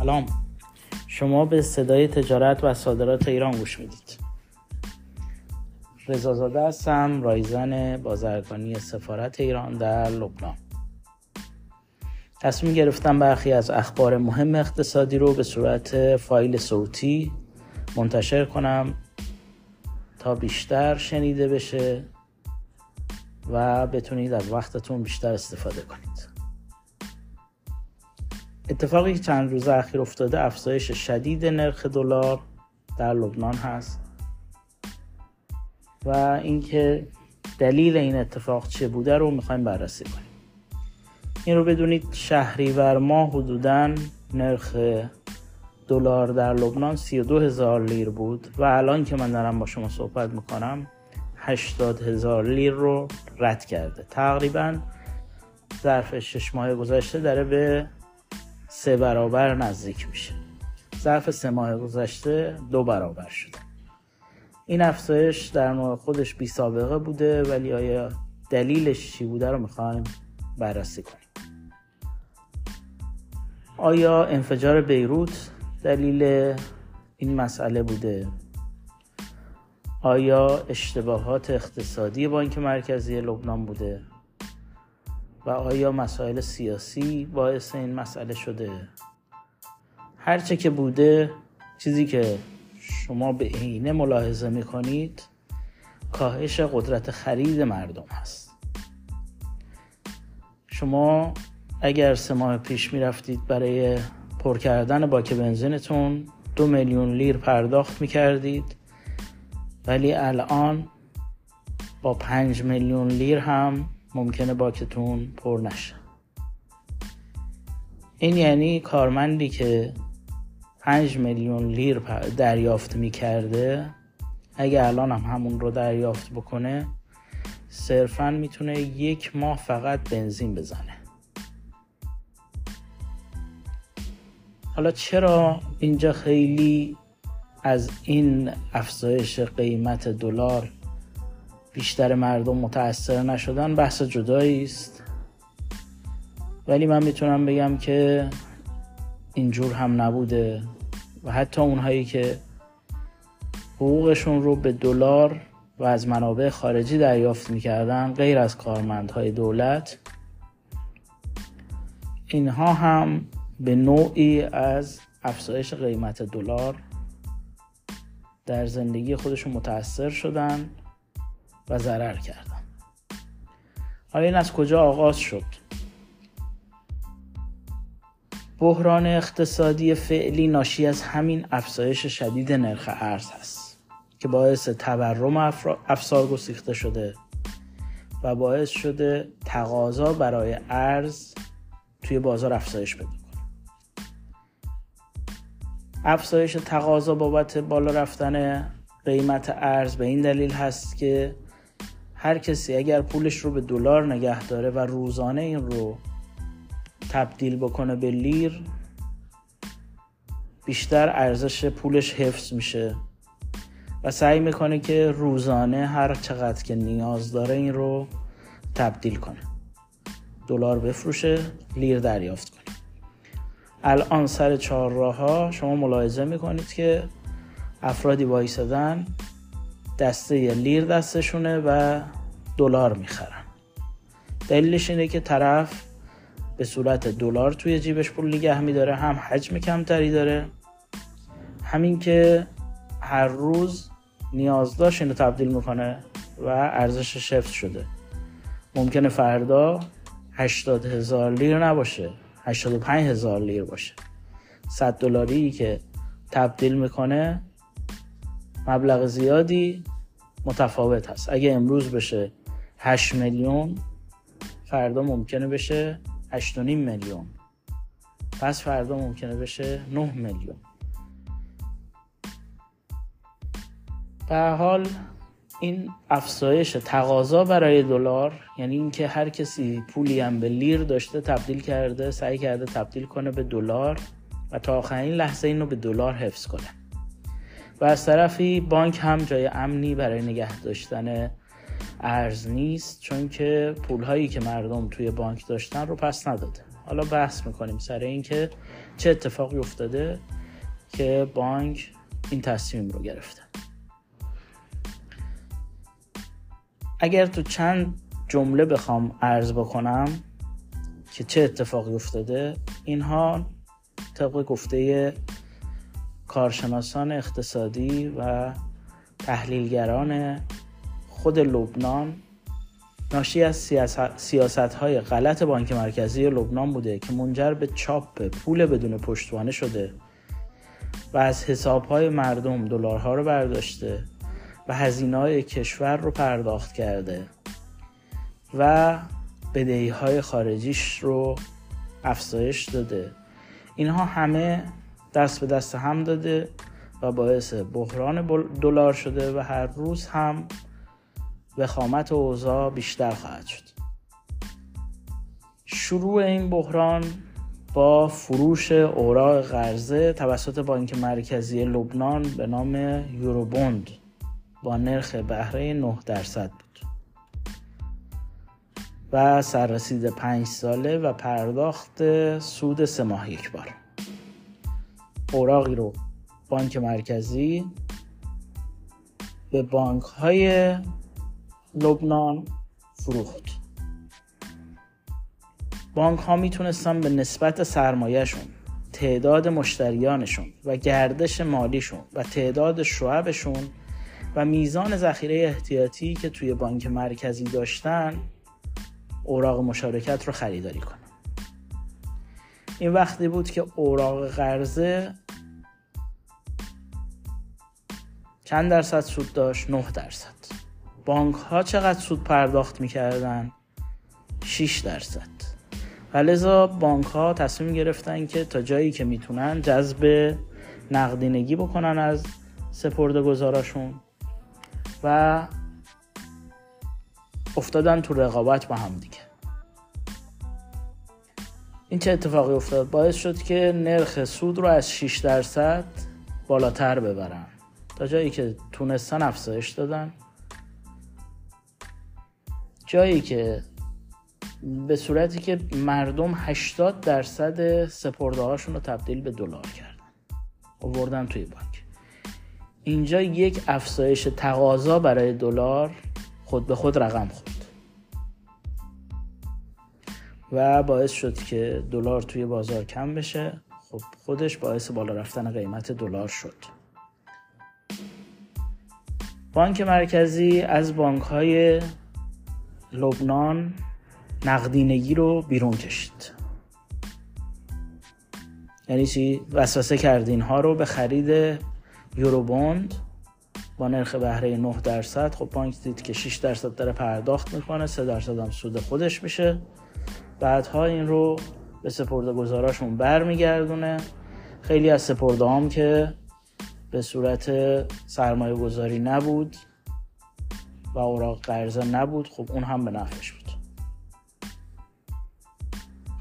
سلام. شما به صدای تجارت و صادرات ایران گوش می‌دید. رضازاده هستم رایزن بازرگانی سفارت ایران در لبنان. تصمیم گرفتم برخی از اخبار مهم اقتصادی رو به صورت فایل صوتی منتشر کنم تا بیشتر شنیده بشه و بتونید از وقتتون بیشتر استفاده کنید. اتفاقی که چند روز اخیر افتاده افزایش شدید نرخ دلار در لبنان هست. و اینکه دلیل این اتفاق چه بوده رو می‌خوایم بررسی کنیم. این رو بدونید شهریور ماه حدودا نرخ دلار در لبنان 32 هزار لیر بود و الان که من دارم با شما صحبت می‌کنم 80 هزار لیر رو رد کرده. تقریبا ظرف شش ماه گذشته داره به سه برابر نزدیک میشه. ظرف سه ماه گذشته دو برابر شده. این افزایش در نوع خودش بی سابقه بوده ولی آیا دلیلش چی بوده رو می‌خوایم بررسی کنیم. آیا انفجار بیروت دلیل این مسئله بوده؟ آیا اشتباهات اقتصادی بانک مرکزی لبنان بوده؟ و آیا مسائل سیاسی باعث این مسئله شده؟ هرچه که بوده چیزی که شما به عینه ملاحظه می‌کنید کاهش قدرت خرید مردم هست. شما اگر سه ماه پیش می‌رفتید برای پر کردن باک بنزینتون دو میلیون لیر پرداخت می‌کردید ولی الان با پنج میلیون لیر هم ممکنه باکتون پر نشه. این یعنی کارمندی که 5 میلیون لیر دریافت می‌کرده اگه الان هم همون رو دریافت بکنه صرفا می‌تونه یک ماه فقط بنزین بزنه. حالا چرا اینجا خیلی از این افزایش قیمت دلار بیشتر مردم متاثر نشدن بحث جدایی است. ولی من می‌تونم بگم که اینجور هم نبوده و حتی اونهایی که حقوقشون رو به دلار و از منابع خارجی دریافت می‌کردن غیر از کارمندهای دولت اینها هم به نوعی از افزایش قیمت دلار در زندگی خودشون متاثر شدن. و ضرر کردن حالا این از کجا آغاز شد؟ بحران اقتصادی فعلی ناشی از همین افزایش شدید نرخ ارز هست که باعث تورم افسار گسیخته شده و باعث شده تقاضا برای ارز توی بازار افزایش بده. افزایش تقاضا بابت بالا رفتن قیمت ارز به این دلیل هست که هر کسی اگر پولش رو به دلار نگه داره و روزانه این رو تبدیل بکنه به لیر بیشتر ارزش پولش حفظ میشه. و سعی می‌کنه که روزانه هر چقدر که نیاز داره این رو تبدیل کنه. دلار بفروشه لیر دریافت کنه. الان سر چهار راه ها شما ملاحظه می‌کنید که افرادی وایسادن دسته لیر دستشونه و دلار می‌خرن. دلیلش اینه که طرف به صورت دلار توی جیبش پول نگه میداره هم حجم کمتری داره. همین که هر روز نیاز داشت اینو تبدیل می‌کنه و ارزش حفظ شده. ممکنه فردا 80 هزار لیر نباشه 85 هزار لیر باشه. 100 دلاری که تبدیل می‌کنه مبلغ زیادی متفاوت هست. اگه امروز بشه 8 میلیون فردا ممکنه بشه 8.5 میلیون. پس فردا ممکنه بشه 9 میلیون. به حال این افزایش تقاضا برای دلار یعنی اینکه هر کسی پولی هم به لیر داشته تبدیل کرده سعی کرده تبدیل کنه به دلار و تا آخرین لحظه اینو به دلار حفظ کنه. و از طرفی بانک هم جای امنی برای نگه داشتن ارز نیست چون که پول هایی که مردم توی بانک داشتن رو پس نداده. حالا بحث می‌کنیم سر اینکه چه اتفاقی افتاده که بانک این تصمیم رو گرفته. اگر تو چند جمله بخوام عرض بکنم که چه اتفاقی افتاده اینها طبق گفته کارشناسان اقتصادی و تحلیلگران خود لبنان ناشی از سیاست های غلط بانک مرکزی لبنان بوده که منجر به چاپ پول بدون پشتوانه شده و از حساب های مردم دلارها رو برداشته و هزینه های کشور رو پرداخت کرده و بدهی های خارجیش رو افزایش داده. اینها همه دست به دست هم داده و باعث بحران دلار شده و هر روز هم وخامت اوضاع بیشتر خواهد شد. شروع این بحران با فروش اوراق قرضه توسط بانک مرکزی لبنان به نام یوروبوند با نرخ بهره 9 درصد بود. و سررسید پنج ساله و پرداخت سود سه ماه یک بار. اوراقی رو بانک مرکزی به بانک های لبنان فروخت. بانک ها می‌تونستن به نسبت سرمایهشون تعداد مشتریانشون و گردش مالیشون و تعداد شعبشون و میزان ذخیره احتیاطی که توی بانک مرکزی داشتن اوراق مشارکت رو خریداری کنم این وقتی بود که اوراق قرضه چند درصد سود داشت؟ 9 درصد. بانک ها چقدر سود پرداخت می‌کردن؟ 6 درصد. و لذا بانک ها تصمیم گرفتن که تا جایی که می‌تونن جذب نقدینگی بکنن از سپرده گذاراشون و افتادن تو رقابت با هم دیگه. این چه اتفاقی افتاد؟ باعث شد که نرخ سود رو از 6 درصد بالاتر ببرن. تا جایی که تونستن افزایش دادن. جایی که به صورتی که مردم 80 درصد سپرده هاشون رو تبدیل به دلار کردن. آوردن توی بانک. اینجا یک افزایش تقاضا برای دلار خود به خود رقم خورد. و باعث شد که دلار توی بازار کم بشه. خب خودش باعث بالا رفتن قیمت دلار شد. بانک مرکزی از بانک های لبنان نقدینگی رو بیرون کشید. یعنی چی؟ وسوسه کرد اینها رو به خرید یوروبوند با نرخ بهره 9 درصد. خب بانک دید که 6 درصد داره پرداخت می‌کنه 3 درصد هم سود خودش میشه. بعدها این رو به سپرده گذاراشون برمیگردونه. خیلی از سپرده هم که به صورت سرمایه گذاری نبود و اوراق قرضه نبود خب اون هم به نفعش بود.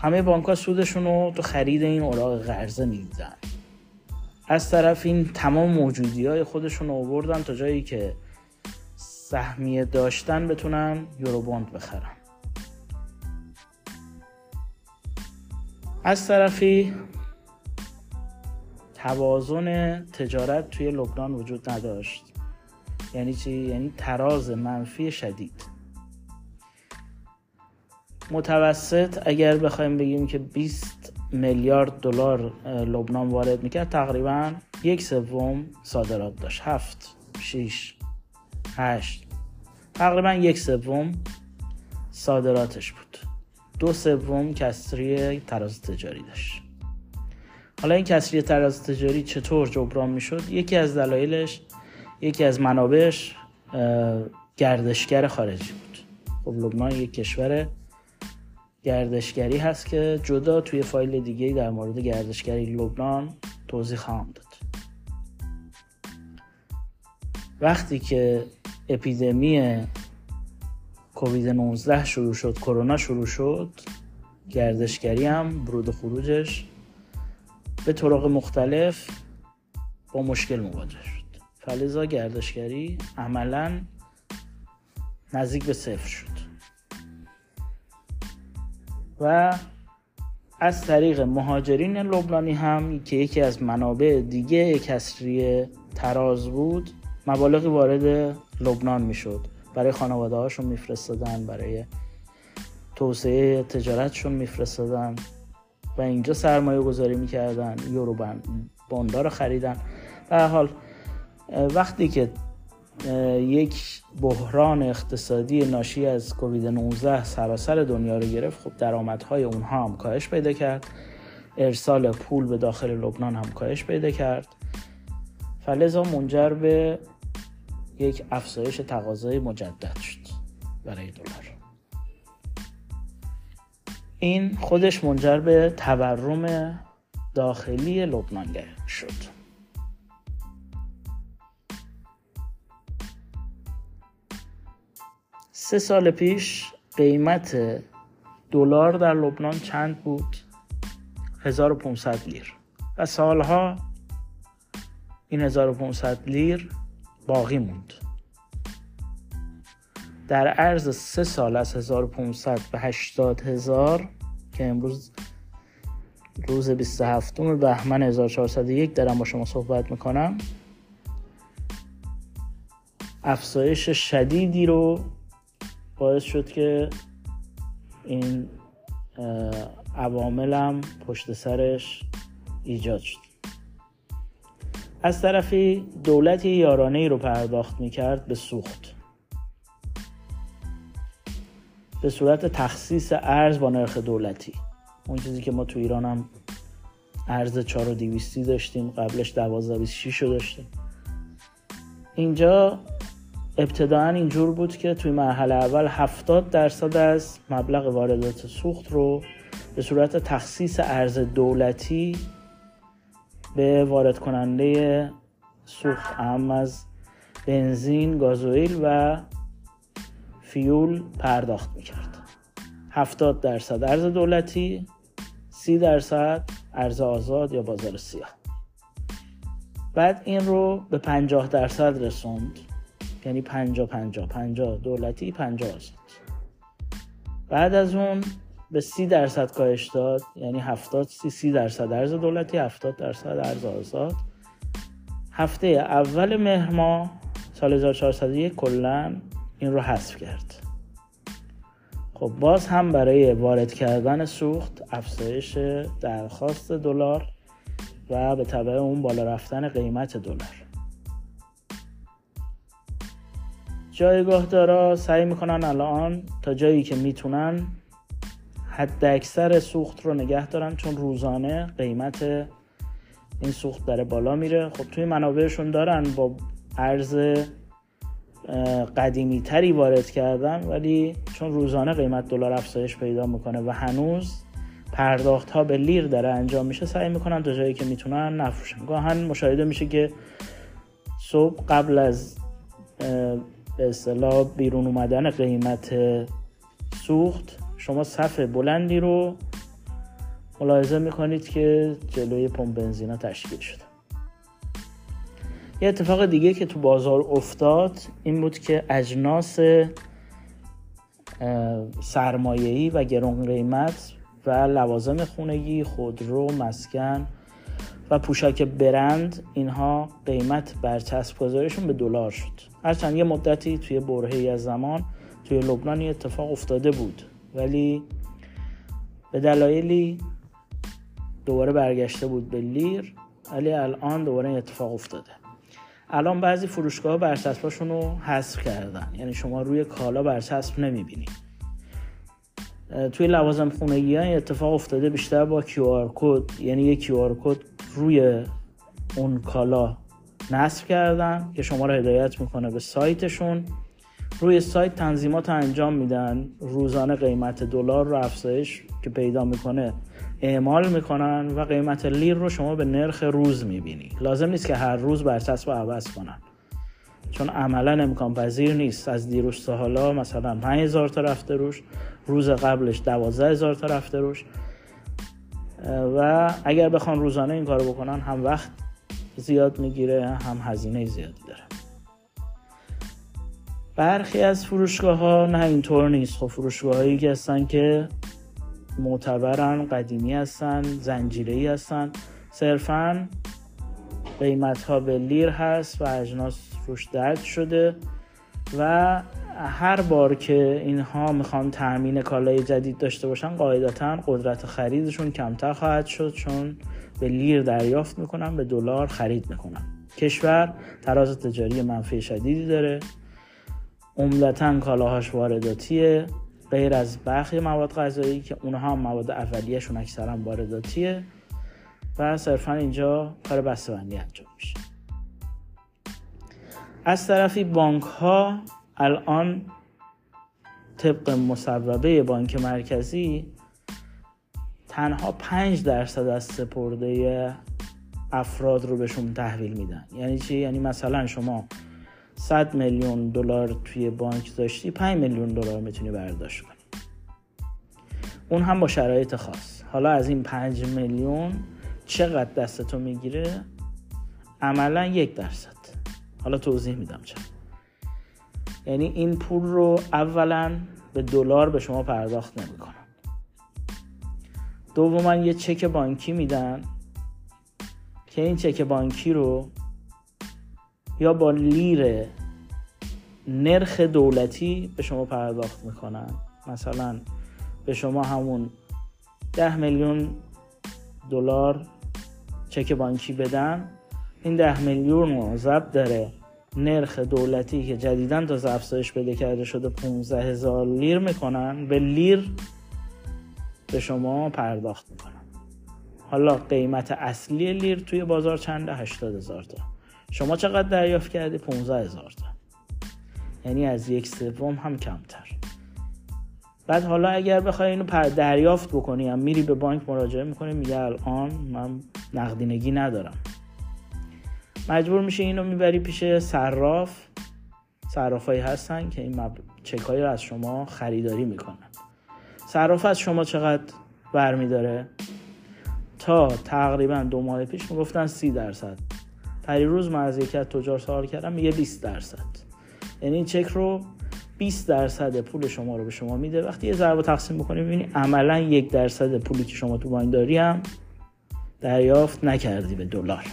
همه بانک سودشون رو تو خرید این اوراق قرضه میدن. از طرف این تمام موجودی های خودشون آوردن تا جایی که سهمیه داشتن بتونن یوروبوند بخرن. از طرفی توازن تجارت توی لبنان وجود نداشت. یعنی چی؟ یعنی تراز منفی شدید. متوسط اگر بخوایم بگیم که 20 میلیارد دلار لبنان وارد می‌کرد تقریبا یک سوم صادرات داشت. هفت شیش هشت. تقریبا یک سوم صادراتش بود. دو سوم کسری تراز تجاری داشت. حالا این کسری تراز تجاری چطور جبران می‌شد؟ یکی از دلایلش یکی از منابعش گردشگر خارجی بود. خب لبنان یک کشور گردشگری هست که جدا توی فایل دیگه در مورد گردشگری لبنان توضیح خواهم داد. وقتی که اپیدمی کووید 19 شروع شد کرونا شروع شد گردشگری هم برود و خروجش به طرق مختلف با مشکل مواجه شد. فلزا گردشگری عملا نزدیک به صفر شد. و از طریق مهاجرین لبنانی هم که یکی از منابع دیگه کسری تراز بود مبالغی وارد لبنان می‌شد. برای خانواده هاشون میفرستادن برای توسعه تجارتشون میفرستادن و اینجا سرمایه گذاری می‌کردن یورو باندا رو خریدن. به حال وقتی که یک بحران اقتصادی ناشی از کووید 19 سراسر دنیا رو گرفت خب درآمدهای اونها هم کاهش پیدا کرد. ارسال پول به داخل لبنان هم کاهش پیدا کرد. فلزا منجر به یک افزایش تقاضای مجدد شد برای دلار. این خودش منجر به تورم داخلی لبنان شد. سه سال پیش قیمت دلار در لبنان چند بود؟ 1500 لیر. و سالها این 1500 لیر باقی موند. در عرض سه سال از 1500 به 80 هزار که امروز روز 27 بهمن 1401 دارم با شما صحبت می‌کنم. افزایش شدیدی رو باعث شد که این عواملم پشت سرش ایجاد شد. از طرفی دولتی یارانه ای رو پرداخت می‌کرد به سوخت. به صورت تخصیص ارز با نرخ دولتی. اون چیزی که ما تو ایران هم ارز 4200 داشتیم قبلش 1226 رو داشتیم. اینجا ابتداعا اینجور بود که توی مرحله اول 70 درصد از مبلغ واردات سوخت رو به صورت تخصیص ارز دولتی به وارد کننده سوخت هم از بنزین، گازوئیل و فیول پرداخت می‌کرد. 70 درصد ارز دولتی 30 درصد ارز آزاد یا بازار سیاه. بعد این رو به 50 درصد رسوند یعنی 50 50 50 دولتی 50 آزاد. بعد از اون به 30 درصد کاهش داد یعنی 70 30 30 درصد ارز دولتی 70 درصد ارز آزاد. هفته اول مهر ماه سال 1401 کلا این رو حذف کرد. خب باز هم برای وارد کردن سوخت افزایش درخواست دلار و به تبع اون بالا رفتن قیمت دلار. جایگاه دارا سعی می‌کنن الان تا جایی که می‌تونن حد اکثر سوخت رو نگه دارن چون روزانه قیمت این سوخت داره بالا میره. خب توی منابعشون دارن با ارز قدیمی تری وارد کردن ولی چون روزانه قیمت دلار افزایش پیدا می‌کنه و هنوز پرداخت ها به لیر داره انجام میشه سعی می‌کنن تا جایی که می‌تونن نفروشن. گاهن مشاهده میشه که صبح قبل از به اصطلاح بیرون اومدن قیمت سوخت شما صف بلندی رو ملاحظه می‌کنید که جلوی پمپ بنزینا تشکیل شده. یه اتفاق دیگه که تو بازار افتاد این بود که اجناس سرمایه‌ای و گرون قیمت و لوازم خونگی خودرو مسکن و پوشاک برند اینها قیمت برچسب گذاریشون به دلار شد. هرچند یه مدتی توی برهی از زمان توی لبنان اتفاق افتاده بود. ولی به دلایلی دوباره برگشته بود به لیر ولی الان دوباره این اتفاق افتاده. الان بعضی فروشگاه برچسباشون رو حذف کردن. یعنی شما روی کالا برچسب نمی‌بینید توی لوازم خونگی ها اتفاق افتاده بیشتر با QR کد. یعنی یک QR کد روی اون کالا نصب کردن که شما رو هدایت می‌کنه به سایتشون. روی سایت تنظیمات انجام میدن. روزانه قیمت دلار رو افزایش که پیدا می‌کنه اعمال می‌کنن و قیمت لیر رو شما به نرخ روز می‌بینی. لازم نیست که هر روز برچسب رو عوض کنن. چون عملا امکان پذیر نیست. از دیروز تا حالا مثلا 5000 تا رفته روش. روز قبلش 12000 تا رفته روش. و اگر بخوان روزانه این کارو بکنن هم وقت زیاد می‌گیره هم هزینه زیادی داره. برخی از فروشگاه ها نه اینطور نیست. خب فروشگاه هایی که هستن که معتبرن قدیمی هستن زنجیری هستن. صرفا قیمت ها به لیر هست و اجناس روش درد شده و هر بار که اینها می‌خوان تأمین کالای جدید داشته باشن قاعدتا قدرت خریدشون کمتر خواهد شد چون به لیر دریافت می‌کنن به دلار خرید می‌کنن. کشور تراز تجاری منفی شدیدی داره. عمدتا کالاهاش وارداتیه غیر از برخی مواد غذایی که اونها هم مواد اولیهشون اکثرا وارداتیه و صرفا اینجا کار بسته‌بندی انجام میشه. از طرفی بانک ها الان طبق مصوبه بانک مرکزی تنها 5 درصد از سپرده افراد رو بهشون تحویل میدن. یعنی چی؟ یعنی مثلا شما 100 میلیون دلار توی بانک داشتی 5 میلیون دلار می‌تونی برداشت کنی. اون هم با شرایط خاص. حالا از این 5 میلیون چقدر دستتو می‌گیره؟ عملا یک درصد. حالا توضیح میدم چرا. یعنی این پول رو اولا به دلار به شما پرداخت نمی‌کنن. دوما یه چک بانکی میدن. که این چک بانکی رو یا با لیر نرخ دولتی به شما پرداخت می‌کنن. مثلا به شما همون ده میلیون دلار چک بانکی بدن این ده میلیون رو ضبط داره. نرخ دولتی که جدیدا تا افزایش بده کرده شده 15 هزار لیر می‌کنن به لیر به شما پرداخت می‌کنن. حالا قیمت اصلی لیر توی بازار چنده؟ 80 هزار تا. شما چقدر دریافت کردی؟ 15 هزار تا. یعنی از یک سوم هم کمتر. بعد حالا اگر بخوای اینو دریافت بکنی هم میری به بانک مراجعه می‌کنی میگه الان من نقدینگی ندارم. مجبور میشه اینو می‌بری پیش صراف. صرافایی هستن که این مب... چکایی رو از شما خریداری می‌کنن. صراف از شما چقدر برمیداره؟ تا تقریبا دو ماه پیش می‌گفتن سی درصد. روز من از یکی از تجار سوال کردم میگه 20 درصد. یعنی این چک رو 20 درصد پول شما رو به شما میده. وقتی یه ضرب تقسیم بکنی می‌بینی عملا یک درصد پولی که شما تو بانک داری هم دریافت نکردی به دلار.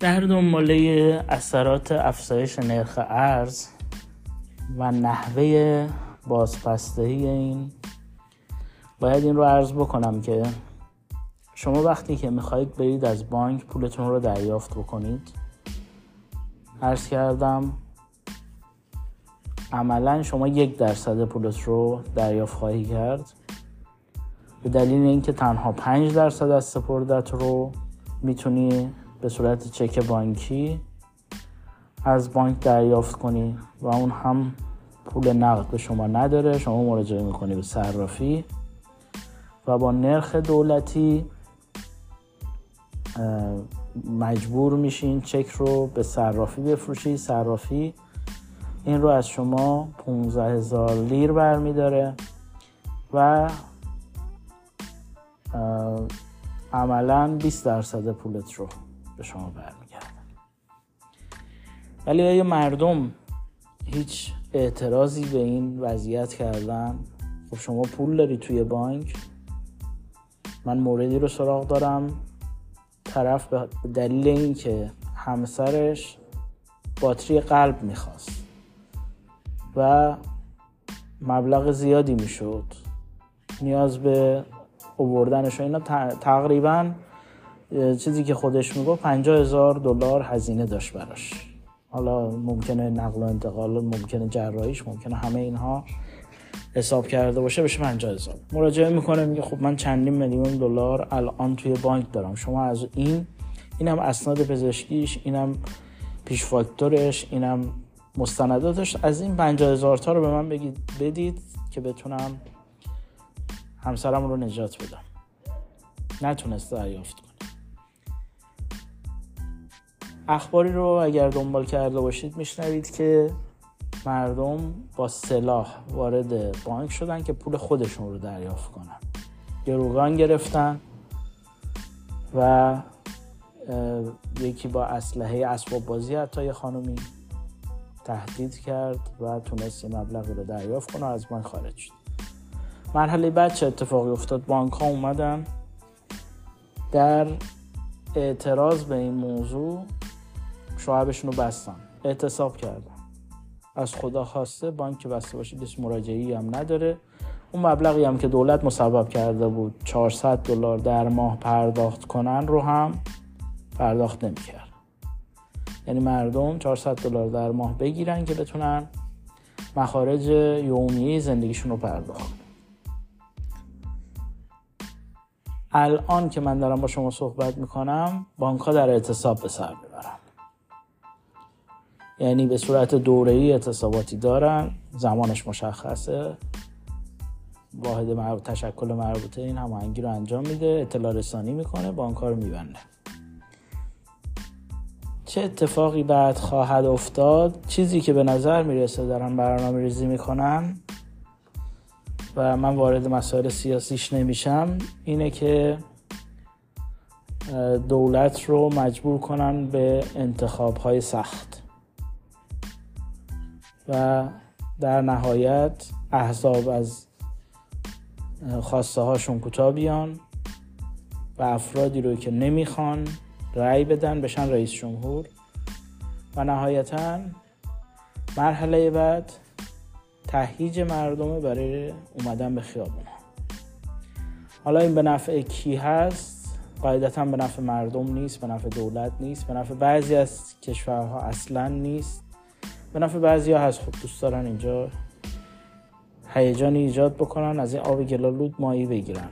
در دنباله اثرات افزایش نرخ ارز و نحوه بازپستهی این باید این رو عرض بکنم که شما وقتی که می‌خواهید برید از بانک پولتون رو دریافت بکنید عرض کردم عملا شما یک درصد پولت رو دریافت خواهی کرد. به دلیل اینکه تنها پنج درصد از سپردت رو می‌تونی به صورت چک بانکی از بانک دریافت کنی و اون هم پول نقد به شما نداره شما مراجعه می‌کنی به صرافی و با نرخ دولتی مجبور میشین چک رو به صرافی بفروشی. صرافی این رو از شما 15 هزار لیر برمیداره و عملا 20 درصد پولت رو به شما برمیگردن ولی آیا مردم هیچ اعتراضی به این وضعیت کردن؟ خب شما پول داری توی بانک. من موردی رو سراغ دارم. طرف به دلیل اینکه همسرش باتری قلب می‌خواست و مبلغ زیادی می‌شد نیاز به اووردنش اینا تقریبا چیزی که خودش می‌گفت 50 هزار دلار هزینه داشت براش. حالا ممکنه نقل و انتقال ممکنه جراحیش ممکنه همه اینها حساب کرده باشه بشه 50 هزار. مراجعه می‌کنه میگه خب من چندین میلیون دلار الان توی بانک دارم. شما از این اینم اسناد پزشکیش اینم پیش فاکتورش اینم مستنداتش. از این 50 هزار تا رو به من بگید بدید که بتونم همسرم رو نجات بدم. نتونست دریافت اخباری رو اگر دنبال کرده باشید میشنوید که مردم با سلاح وارد بانک شدن که پول خودشون رو دریافت کنن. گروگان گرفتن و یکی با اسلحه اسباب بازی حتی یه خانومی تهدید کرد و تونست یه مبلغی رو دریافت کنه از بانک خارج شد. مرحله بعد چه اتفاقی افتاد؟ بانک ها اومدن. در اعتراض به این موضوع شعبشون رو بستن. اعتصاب کردن. از خدا خواسته بانک بسته باشه هیچ مراجعی هم نداره. اون مبلغی هم که دولت مسبب کرده بود 400 دلار در ماه پرداخت کنن رو هم پرداخت نمی‌کرد. یعنی مردم 400 دلار در ماه بگیرن که بتونن مخارج یومیه زندگیشون رو پرداخت. الان که من دارم با شما صحبت می‌کنم بانک ها در اعتصاب به سر یعنی به صورت دوره ای اعتصاباتی دارن زمانش مشخصه. واحد مربوط تشکل مربوطه این هماهنگی رو انجام میده اطلاع رسانی می‌کنه بانک رو میبنده. چه اتفاقی بعد خواهد افتاد؟ چیزی که به نظر می‌رسه دارن برنامه ریزی می‌کنن و من وارد مسائل سیاسیش نمیشم اینه که دولت رو مجبور کنن به انتخاب های سخت. و در نهایت احزاب از خواسته هاشون کوتاه بیان و افرادی رو که نمی‌خوان رأی بدن بشن رئیس جمهور. و نهایتا مرحله بعد تهییج مردمه برای اومدن به خیابون حالا این به نفع کی هست؟ قاعدتا به نفع مردم نیست به نفع دولت نیست به نفع بعضی از کشورها اصلا نیست. به نفع بعضی ها هست. خب دوست دارن اینجا هیجانی ایجاد بکنن از این آب گلالود مایی بگیرن.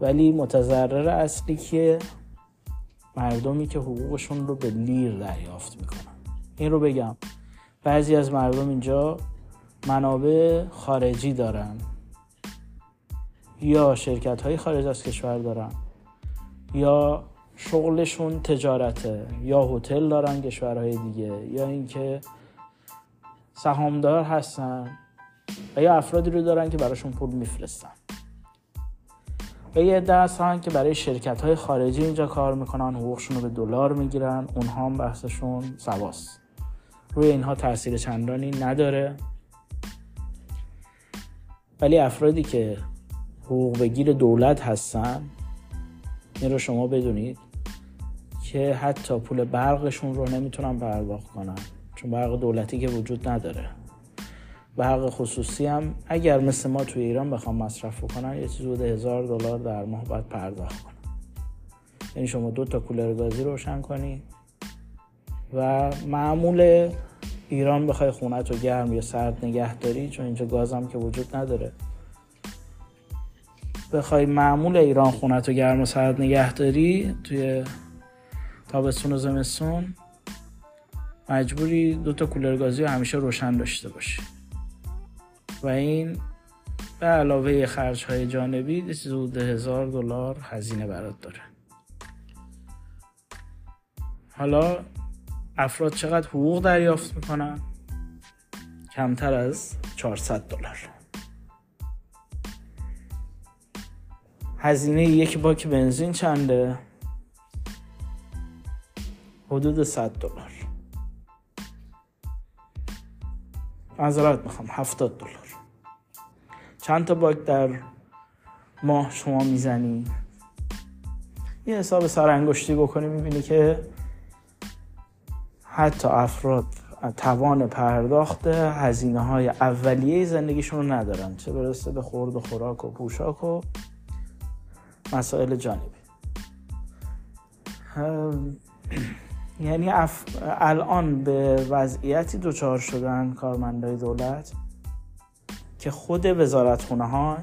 ولی متضرر اصلی که مردمی که حقوقشون رو به لیر دریافت می‌کنن. این رو بگم. بعضی از مردم اینجا منابع خارجی دارن. یا شرکت های خارج از کشور دارن. یا شغلشون تجارته. یا هتل دارن کشورهای دیگه یا اینکه سهامدار هستن و یا افرادی رو دارن که براشون پول میفرستن. و یه عده که برای شرکت های خارجی اینجا کار می‌کنن حقوقشون رو به دلار می‌گیرن اونها هم بحثشون سواست. روی اینها تاثیر چندانی نداره. ولی افرادی که حقوق بگیر دولت هستن این رو شما بدونید. که حتی پول برقشون رو نمی‌تونن پرداخت کنن چون برق دولتی که وجود نداره. برق خصوصی هم اگر مثل ما توی ایران بخوام مصرف کنن یه چیز بوده هزار دلار در ماه باید پرداخت کنن یعنی شما دو تا کولر گازی روشن کنی و معمول ایران بخوای خونت رو گرم یا سرد نگه داری چون اینجا گازم که وجود نداره. بخوای معمول ایران خونت رو گرم و سرد نگه داری توی تابستون و زمستون مجبوری دو تا کولر گازی همیشه روشن داشته باشی. و این به علاوه خرج های جانبی حدود هزار دلار هزینه برات داره. حالا افراد چقدر حقوق دریافت می‌کنن؟ کمتر از 400 دلار. هزینه یک باک بنزین چنده؟ حدود 100 دلار. معذرت می‌خوام 70 دلار. چند تا باک در ماه شما می‌زنی؟ یه حساب سرانگشتی بکنی می‌بینی که حتی افراد توان پرداخت هزینه های اولیه زندگیشون رو ندارن. چه برسه به خورد و خوراک و پوشاک و مسائل جانبی. یعنی الان به وضعیتی دچار شدن کارمندای دولت که خود وزارتخونه ها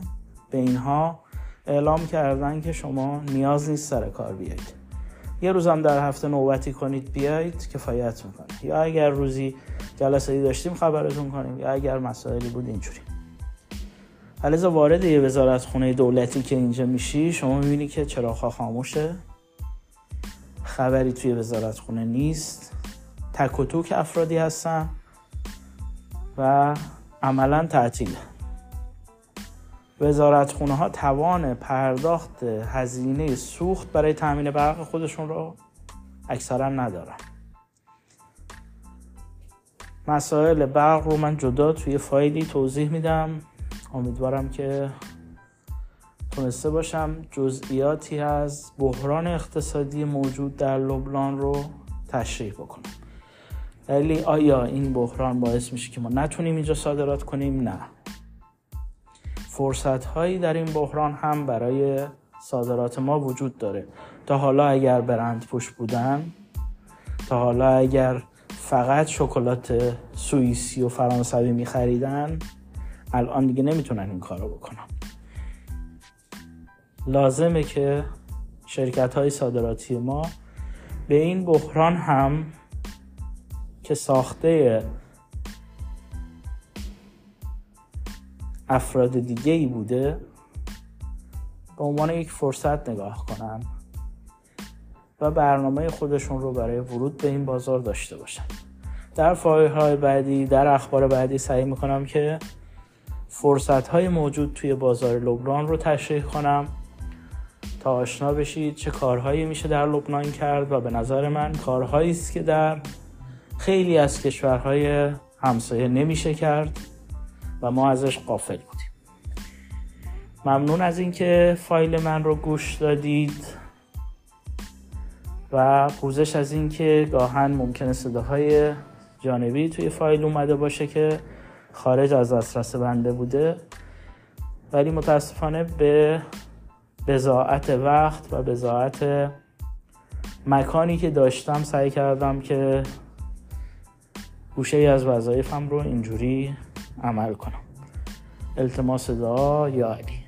به اینها اعلام کردن که شما نیاز نیست سر کار بیایید. یه روزم در هفته نوبتی کنید بیایید کفایت می‌کنه یا اگر روزی جلسه داشتیم خبرتون کنیم یا اگر مسائلی بود اینجوری. علیزا وارد یه وزارت خونه دولتی که اینجا میشی شما می‌بینی که چراغ خاموشه. خبری توی وزارت خونه نیست. تک و توک افرادی هستن و عملا تعطیله وزارت خونه ها توان پرداخت هزینه سوخت برای تامین برق خودشون رو اکثرا ندارن. مسائل برق رو من جدا توی فایلی توضیح میدم. امیدوارم که تونسته باشم جزئیاتی از بحران اقتصادی موجود در لبنان رو تشریح بکنم. ولی آیا این بحران باعث میشه که ما نتونیم اینجا صادرات کنیم؟ نه. فرصت هایی در این بحران هم برای صادرات ما وجود داره. تا حالا اگر برند پوش بودن تا حالا اگر فقط شکلات سوئیسی و فرانسوی میخریدن الان دیگه نمی‌تونن این کارو بکنن. لازمه که شرکت های صادراتی ما به این بحران هم که ساخته افراد دیگه ای بوده به عنوان یک فرصت نگاه کنن و برنامه خودشون رو برای ورود به این بازار داشته باشن. در فایل های بعدی در اخبار بعدی سعی می‌کنم که فرصت های موجود توی بازار لبنان رو تشریح کنم. تا آشنا بشید چه کارهایی میشه در لبنان کرد و به نظر من کارهایی است که در خیلی از کشورهای همسایه نمیشه کرد و ما ازش قافل بودیم. ممنون از اینکه فایل من رو گوش دادید و پوزش از اینکه گاهن ممکنه صداهای جانبی توی فایل اومده باشه که خارج از دسترس بنده بوده. ولی متاسفانه به بزاعت وقت و بزاعت مکانی که داشتم سعی کردم که گوشه ای از وظایفم رو اینجوری عمل کنم. التماس دعا یا علی.